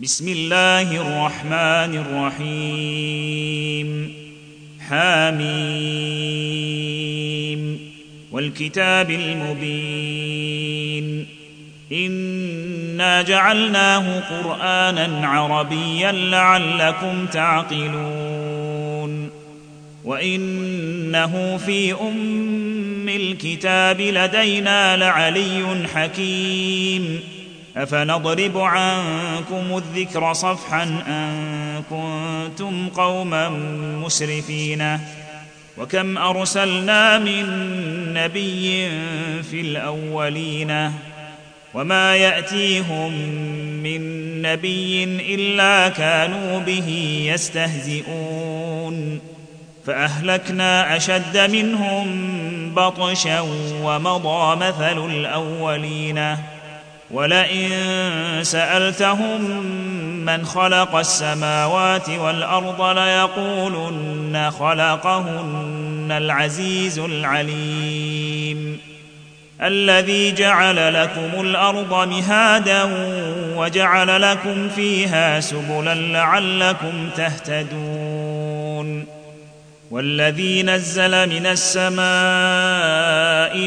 بسم الله الرحمن الرحيم. حاميم والكتاب المبين. إنا جعلناه قرآنا عربيا لعلكم تعقلون. وإنه في أم الكتاب لدينا لعلي حكيم. أفنضرب عنكم الذكر صفحا أن كنتم قوما مسرفين؟ وكم أرسلنا من نبي في الأولين؟ وما يأتيهم من نبي إلا كانوا به يستهزئون. فأهلكنا أشد منهم بطشا ومضى مثل الأولين. ولئن سألتهم من خلق السماوات والأرض ليقولن خلقهن العزيز العليم الذي جعل لكم الأرض مهادا وجعل لكم فيها سبلا لعلكم تهتدون والذي نزل من السماء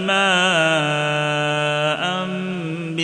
ماء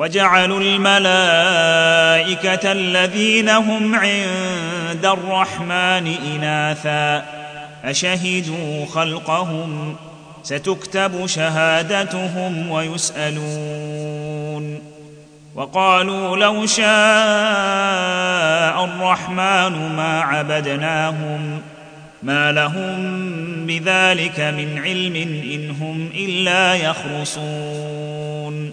وجعلوا الملائكة الذين هم عند الرحمن إناثا. أشهدوا خلقهم؟ ستكتب شهادتهم ويسألون. وقالوا لو شاء الرحمن ما عبدناهم ما لهم بذلك من علم إن هم إلا يخرصون.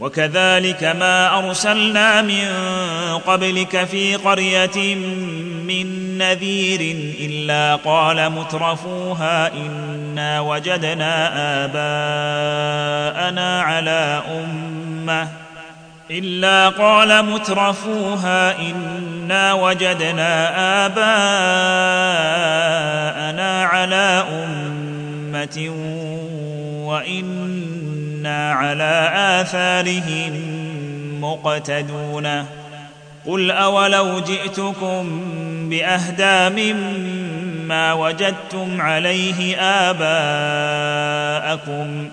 وكذلك ما أرسلنا من قبلك في قرية من نذير إلا قال مترفوها إنا وجدنا آباءنا على أمة إلا قال مترفوها إنا وجدنا آباءنا على أمة وأنا على آثارهم مقتدون. قل أولو جئتكم بأهدى مما وجدتم عليه آباءكم.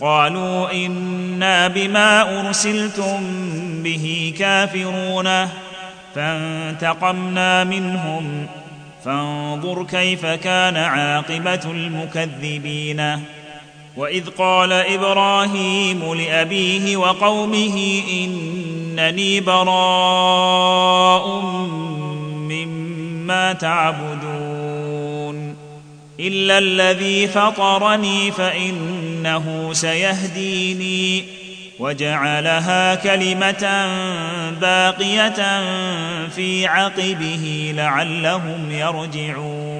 قالوا إنا بما أرسلتم به كافرون. فانتقمنا منهم. فانظر كيف كان عاقبة المكذبين. وإذ قال إبراهيم لأبيه وقومه إنني براء مما تعبدون إلا الذي فطرني فإنه سيهديني وجعلها كلمة باقية في عقبه لعلهم يرجعون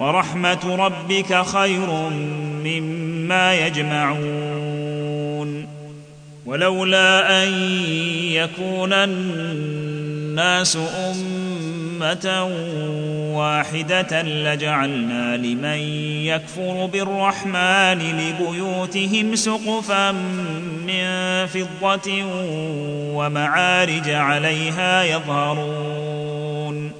ورحمة ربك خير مما يجمعون. ولولا أن يكون الناس أمة واحدة لجعلنا لمن يكفر بالرحمن لبيوتهم سقفا من فضة ومعارج عليها يظهرون.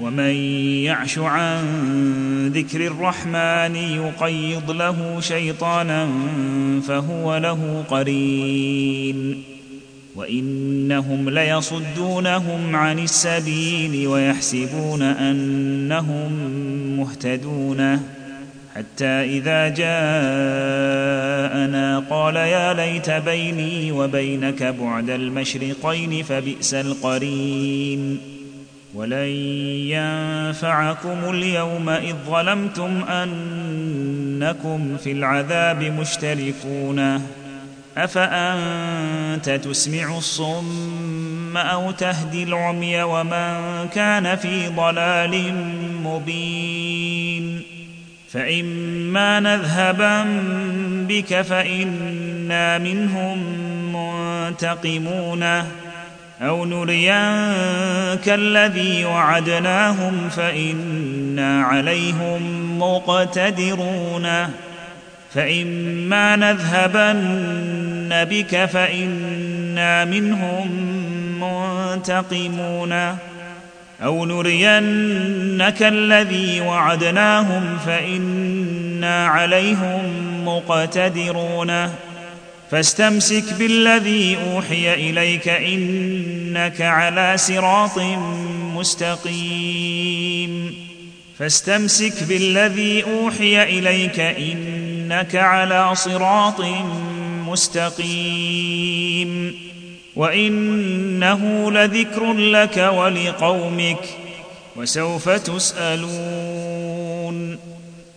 ومن يعش عن ذكر الرحمن يقيض له شيطانا فهو له قرين. وإنهم ليصدونهم عن السبيل ويحسبون أنهم مهتدون. حتى إذا جاءنا قال يا ليت بيني وبينك بعد المشرقين فبئس القرين. ولن ينفعكم اليوم إذ ظلمتم أنكم في العذاب مشتركون. أفأنت تسمع الصم أو تهدي العمي ومن كان في ضلال مبين؟ فإما نذهبا بك فإنا منهم منتقمون. أو نرينك الذي وعدناهم فانا عليهم مقتدرون فاما نذهبن بك فانا منهم منتقمون أو نرينك الذي وعدناهم فانا عليهم مقتدرون فاستمسك بالذي أوحي إليك إنك على صراط مستقيم. فاستمسك بالذي أوحي إليك إنك على صراط مستقيم. وإنه لذكر لك ولقومك وسوف تسألون.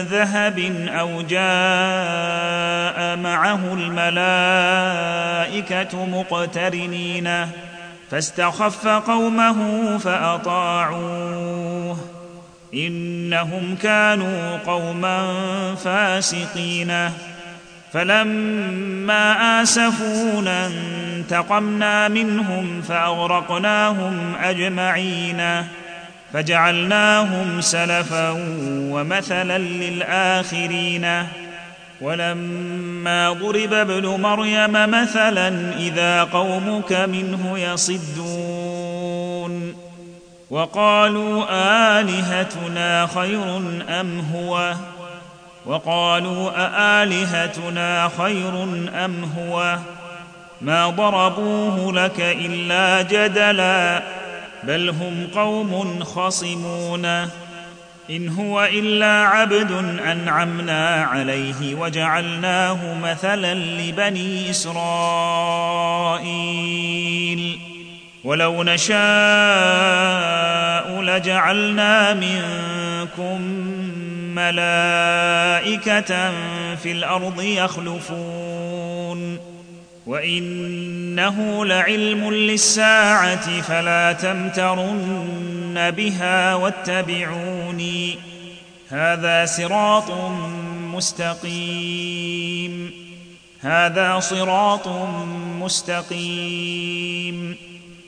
ذهب أو جاء معه الملائكة مقترنين فاستخف قومه فأطاعوه. إنهم كانوا قوما فاسقين. فلما آسفونا انتقمنا منهم فأغرقناهم أجمعين. فجعلناهم سلفا ومثلا للآخرين. ولما ضرب ابن مريم مثلا إذا قومك منه يصدون. وقالوا آلهتنا خير أم هو؟ وقالوا االهتنا خير أم هو؟ ما ضربوه لك إلا جدلا. بل هم قوم خصمون. إن هو إلا عبد أنعمنا عليه وجعلناه مثلا لبني إسرائيل. ولو نشاء لجعلنا منكم ملائكة في الأرض يخلفون. وانه لعلم للساعه فلا تمترن بها واتبعوني هذا صراط مستقيم هذا صراط مستقيم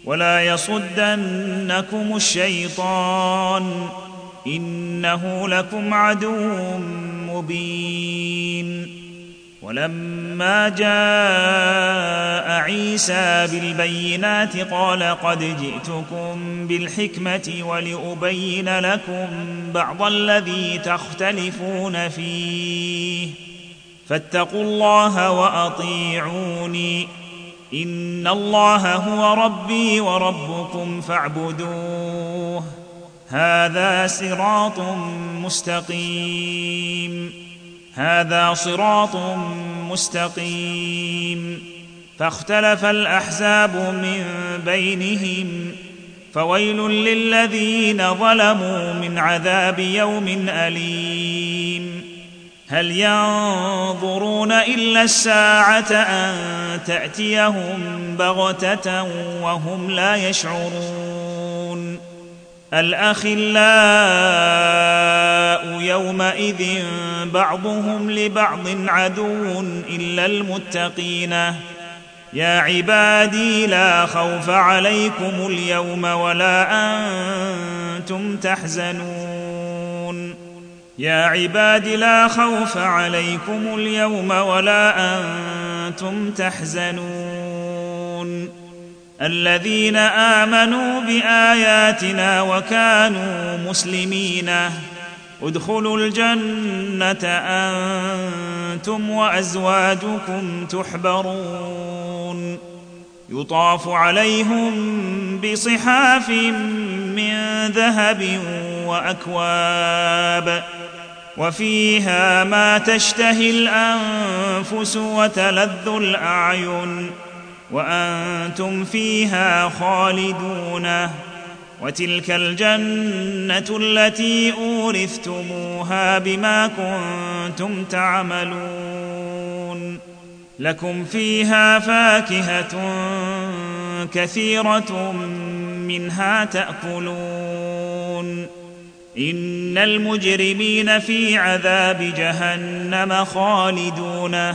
ولا يصدنكم الشيطان انه لكم عدو مبين ولما جاء عيسى بالبينات قال قد جئتكم بالحكمة ولأبين لكم بعض الذي تختلفون فيه. فاتقوا الله وأطيعوني. إن الله هو ربي وربكم فاعبدوه. هذا صراط مستقيم. هذا صراط مستقيم. فاختلف الأحزاب من بينهم فويل للذين ظلموا من عذاب يوم أليم. هل ينظرون إلا الساعة أن تأتيهم بغتة وهم لا يشعرون؟ الأخلاء يومئذ بعضهم لبعض عدو إلا المتقين. يا عبادي لا خوف عليكم اليوم ولا أنتم تحزنون. يا عباد لا خوف عليكم اليوم ولا أنتم تحزنون. الذين آمنوا بآياتنا وكانوا مسلمين. ادخلوا الجنة أنتم وأزواجكم تحبرون. يطاف عليهم بصحاف من ذهب وأكواب. وفيها ما تشتهي الأنفس وتلذ الأعين. وأنتم فيها خالدون. وتلك الجنة التي أورثتموها بما كنتم تعملون. لكم فيها فاكهة كثيرة منها تأكلون. إن المجرمين في عذاب جهنم خالدون.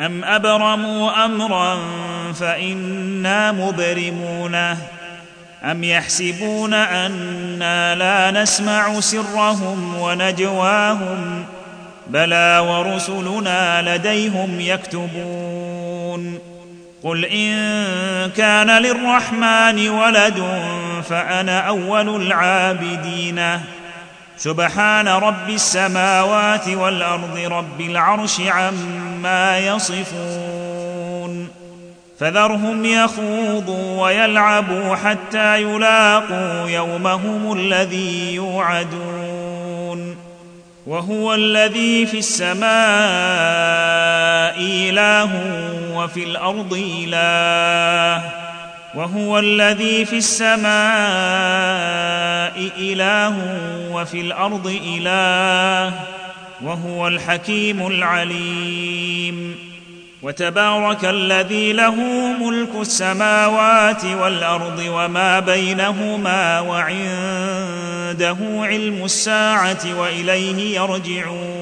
ام ابرموا امرا فانا مبرمون ام يحسبون أنا لا نسمع سرهم ونجواهم بلى ورسلنا لديهم يكتبون قل ان كان للرحمن ولد فانا اول العابدين سبحان رب السماوات والأرض رب العرش عما يصفون. فذرهم يخوضوا ويلعبوا حتى يلاقوا يومهم الذي يوعدون. وهو الذي في السماء إله وفي الأرض إله. وهو الذي في السماء إله وفي الأرض إله وهو الحكيم العليم. وتبارك الذي له ملك السماوات والأرض وما بينهما وعنده علم الساعة وإليه يرجعون.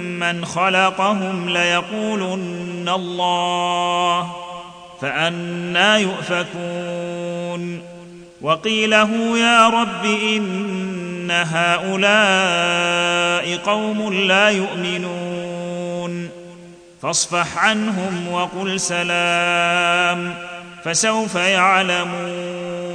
من خلقهم ليقولن الله فانا يؤفكون وقيله يا رب ان هؤلاء قوم لا يؤمنون فاصفح عنهم وقل سلام فسوف يعلمون